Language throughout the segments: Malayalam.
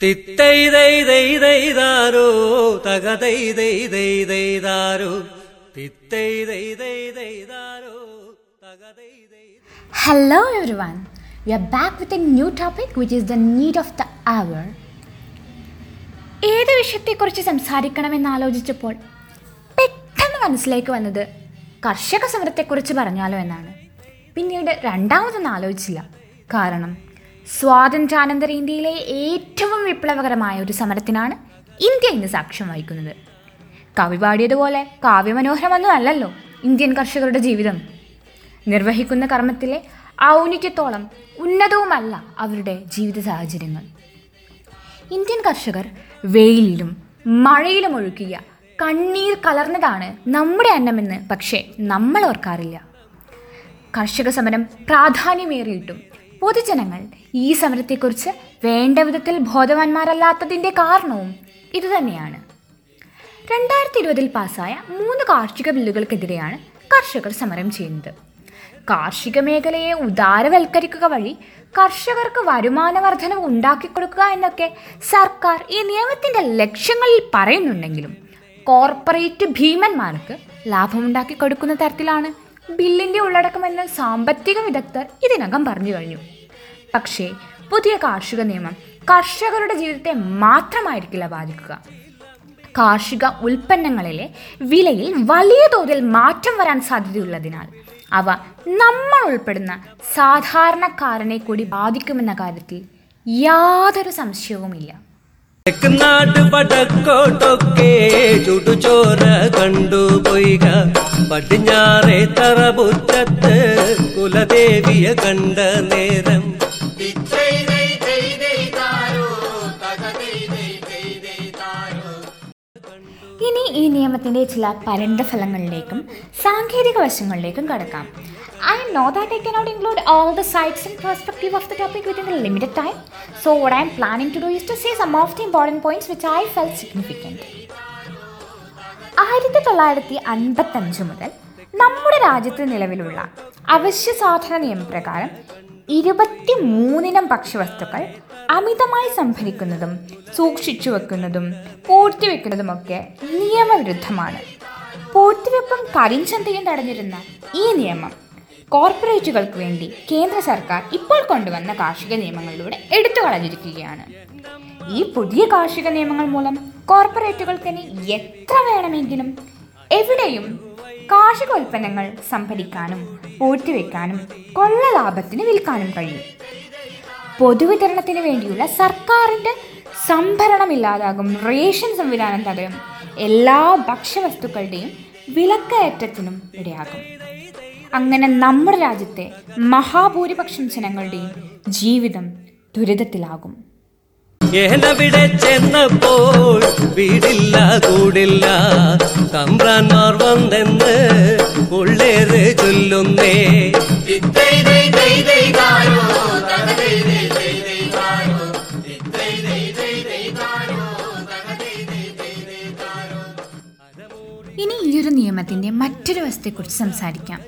തിത്തൈതൈതൈതൈതാരോ തകതൈതൈതൈതാരോ hello everyone you are back with a new topic which is the need of the hour. ഏത് വിഷയത്തെക്കുറിച്ച് സംസാരിക്കണമെന്ന് ആലോചിച്ചപ്പോൾ പെട്ടെന്ന് മനസ്സിലേക്ക് വന്നത് കർഷക സമരത്തെക്കുറിച്ച് പറഞ്ഞാലോ എന്നാണ്. പിന്നീട് രണ്ടാമതൊന്നും ആലോചിച്ചില്ല. കാരണം സ്വാതന്ത്ര്യാനന്തര ഇന്ത്യയിലെ ഏറ്റവും വിപ്ലവകരമായ ഒരു സമരത്തിനാണ് ഇന്ത്യ ഇന്ന് സാക്ഷ്യം വഹിക്കുന്നത്. കവി പാടിയതുപോലെ കാവ്യമനോഹരമൊന്നും അല്ലല്ലോ ഇന്ത്യൻ കർഷകരുടെ ജീവിതം. നിർവഹിക്കുന്ന കർമ്മത്തിലെ ഔന്നിത്യത്തോളം ഉന്നതവുമല്ല അവരുടെ ജീവിത സാഹചര്യങ്ങൾ. ഇന്ത്യൻ കർഷകർ വെയിലിലും മഴയിലും ഒഴുക്കിയ കണ്ണീർ കലർന്നതാണ് നമ്മുടെ അന്നമെന്ന് പക്ഷേ നമ്മൾ ഓർക്കാറില്ല. കർഷക സമരം പ്രാധാന്യമേറിയിട്ടും പൊതുജനങ്ങൾ ഈ സമരത്തെക്കുറിച്ച് വേണ്ട വിധത്തിൽ ബോധവാന്മാരല്ലാത്തതിന്റെ കാരണവും ഇതുതന്നെയാണ്. രണ്ടായിരത്തി ഇരുപതിൽ പാസ്സായ മൂന്ന് കാർഷിക ബില്ലുകൾക്കെതിരെയാണ് കർഷകർ സമരം ചെയ്യുന്നത്. കാർഷിക മേഖലയെ ഉദാരവൽക്കരിക്കുക വഴി കർഷകർക്ക് വരുമാന വർധനവ് ഉണ്ടാക്കിക്കൊടുക്കുക എന്നൊക്കെ സർക്കാർ ഈ നിയമത്തിന്റെ ലക്ഷ്യങ്ങളിൽ പറയുന്നുണ്ടെങ്കിലും കോർപ്പറേറ്റ് ഭീമന്മാർക്ക് ലാഭമുണ്ടാക്കി കൊടുക്കുന്ന തരത്തിലാണ് ബില്ലിന്റെ ഉള്ളടക്കമെന്ന് സാമ്പത്തിക വിദഗ്ധർ ഇതിനകം പറഞ്ഞു കഴിഞ്ഞു. പക്ഷേ പുതിയ കാർഷിക നിയമം കർഷകരുടെ ജീവിതത്തെ മാത്രമായിരിക്കില്ല ബാധിക്കുക. കാർഷിക ഉൽപ്പന്നങ്ങളിലെ വിലയിൽ വലിയ തോതിൽ മാറ്റം വരാൻ സാധ്യതയുള്ളതിനാൽ അവ നമ്മൾ ഉൾപ്പെടുന്ന സാധാരണക്കാരനെ കൂടി ബാധിക്കുമെന്ന കാര്യത്തിൽ യാതൊരു സംശയവുമില്ല. കുലദേവിയെ കണ്ട നേരം ഈ നിയമത്തിന്റെ ചില പരിണിതഫലങ്ങളിലേക്കും സാങ്കേതിക വശങ്ങളിലേക്കും കടക്കാം. I know that I cannot include all the sides in perspective of the topic within the limited time so what I am planning to do is to say some of the important points which I feel significant ആയിരത്തി തൊള്ളായിരത്തി അൻപത്തഞ്ച് മുതൽ നമ്മുടെ രാജ്യത്ത് നിലവിലുള്ള അവശ്യ സാധന നിയമപ്രകാരം ഇരുപത്തി മൂന്നിനം ഭക്ഷ്യവസ്തുക്കൾ അമിതമായി സംഭരിക്കുന്നതും സൂക്ഷിച്ചു വെക്കുന്നതും പൂഴ്ത്തിവെക്കുന്നതുമൊക്കെ നിയമവിരുദ്ധമാണ്. പൂഴ്ത്തിവെപ്പും കരിഞ്ചന്തയും തടഞ്ഞിരുന്ന ഈ നിയമം കോർപ്പറേറ്റുകൾക്ക് വേണ്ടി കേന്ദ്ര സർക്കാർ ഇപ്പോൾ കൊണ്ടുവന്ന കാർഷിക നിയമങ്ങളിലൂടെ എടുത്തു കളഞ്ഞിരിക്കുകയാണ്. ഈ പുതിയ കാർഷിക നിയമങ്ങൾ മൂലം കോർപ്പറേറ്റുകൾക്ക് ഇനി എത്ര വേണമെങ്കിലും എവിടെയും കാർഷിക ഉൽപ്പന്നങ്ങൾ സംഭരിക്കാനും പൂഴ്ത്തിവെക്കാനും കൊള്ള ലാഭത്തിന് വിൽക്കാനും കഴിയും. പൊതുവിതരണത്തിന് വേണ്ടിയുള്ള സർക്കാരിന്റെ സംഭരണം ഇല്ലാതാകും റേഷൻ സംവിധാനം തകരും എല്ലാ ഭക്ഷ്യവസ്തുക്കളുടെയും വിലക്കയറ്റത്തിനും ഇടയാകും. അങ്ങനെ നമ്മുടെ രാജ്യത്തെ മഹാഭൂരിപക്ഷം ജനങ്ങളുടെയും ജീവിതം ദുരിതത്തിലാകും. ഏനവിടെ ചെന്നപ്പോൾ വീടില്ല കൂടില്ല. തമ്പ്രാന്മാർ വന്നെന്ന് ഉള്ളേറ് ചൊല്ലുന്നേ. ഇനി ഈ ഒരു നിയമത്തിന്റെ മറ്റൊരു വശത്തെക്കുറിച്ച് സംസാരിക്കാം.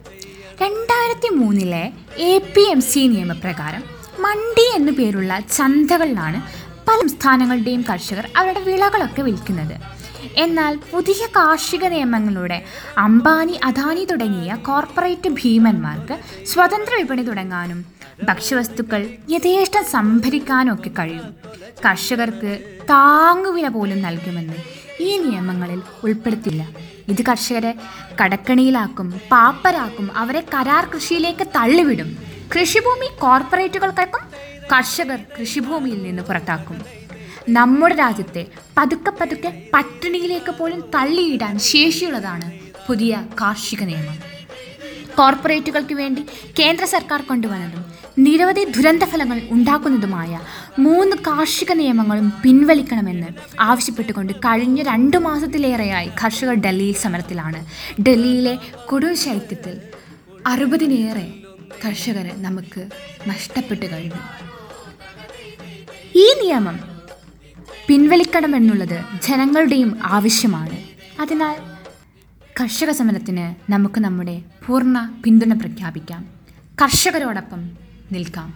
രണ്ടായിരത്തി മൂന്നിലെ എ പി എം സി നിയമപ്രകാരം മണ്ടി എന്നു പേരുള്ള ചന്തകളിലാണ് പല സംസ്ഥാനങ്ങളുടെയും കർഷകർ അവരുടെ വിളകളൊക്കെ വിൽക്കുന്നത്. എന്നാൽ പുതിയ കാർഷിക നിയമങ്ങളിലൂടെ അംബാനി അദാനി തുടങ്ങിയ കോർപ്പറേറ്റ് ഭീമന്മാർക്ക് സ്വതന്ത്ര വിപണി തുടങ്ങാനും ഭക്ഷ്യവസ്തുക്കൾ യഥേഷ്ടം സംഭരിക്കാനും ഒക്കെ കഴിയും. കർഷകർക്ക് താങ്ങുവില പോലും നൽകുമെന്ന് ഈ നിയമങ്ങളിൽ ഉൾപ്പെടുത്തില്ല. ഇത് കർഷകരെ കടക്കണിയിലാക്കും പാപ്പരാക്കും അവരെ കരാർ കൃഷിയിലേക്ക് തള്ളിവിടും. കൃഷിഭൂമി കോർപ്പറേറ്റുകൾക്കും കർഷകർ കൃഷിഭൂമിയിൽ നിന്ന് പുറത്താക്കും. നമ്മുടെ രാജ്യത്തെ പതുക്കെ പതുക്കെ പട്ടിണിയിലേക്ക് പോലും തള്ളിയിടാൻ ശേഷിയുള്ളതാണ് പുതിയ കാർഷിക നിയമം. കോർപ്പറേറ്റുകൾക്ക് വേണ്ടി കേന്ദ്ര സർക്കാർ കൊണ്ടുവന്നതും നിരവധി ദുരന്തഫലങ്ങൾ ഉണ്ടാക്കുന്നതുമായ മൂന്ന് കാർഷിക നിയമങ്ങളും പിൻവലിക്കണമെന്ന് ആവശ്യപ്പെട്ടുകൊണ്ട് കഴിഞ്ഞ രണ്ട് മാസത്തിലേറെയായി കർഷകർ ഡൽഹിയിൽ സമരത്തിലാണ്. ഡൽഹിയിലെ കൊടും ശൈത്യത്തിൽ അറുപതിനേറെ കർഷകർ നമുക്ക് നഷ്ടപ്പെട്ടു കഴിഞ്ഞു. ഈ നിയമം പിൻവലിക്കണമെന്നുള്ളത് ജനങ്ങളുടെയും ആവശ്യമാണ്. അതിനാൽ കർഷക സമരത്തിന് നമുക്ക് നമ്മുടെ പൂർണ പിന്തുണ പ്രഖ്യാപിക്കാം. കർഷകരോടൊപ്പം നിൽക്കാം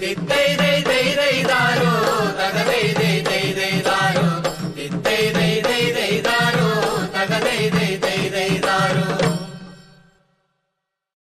ദൈ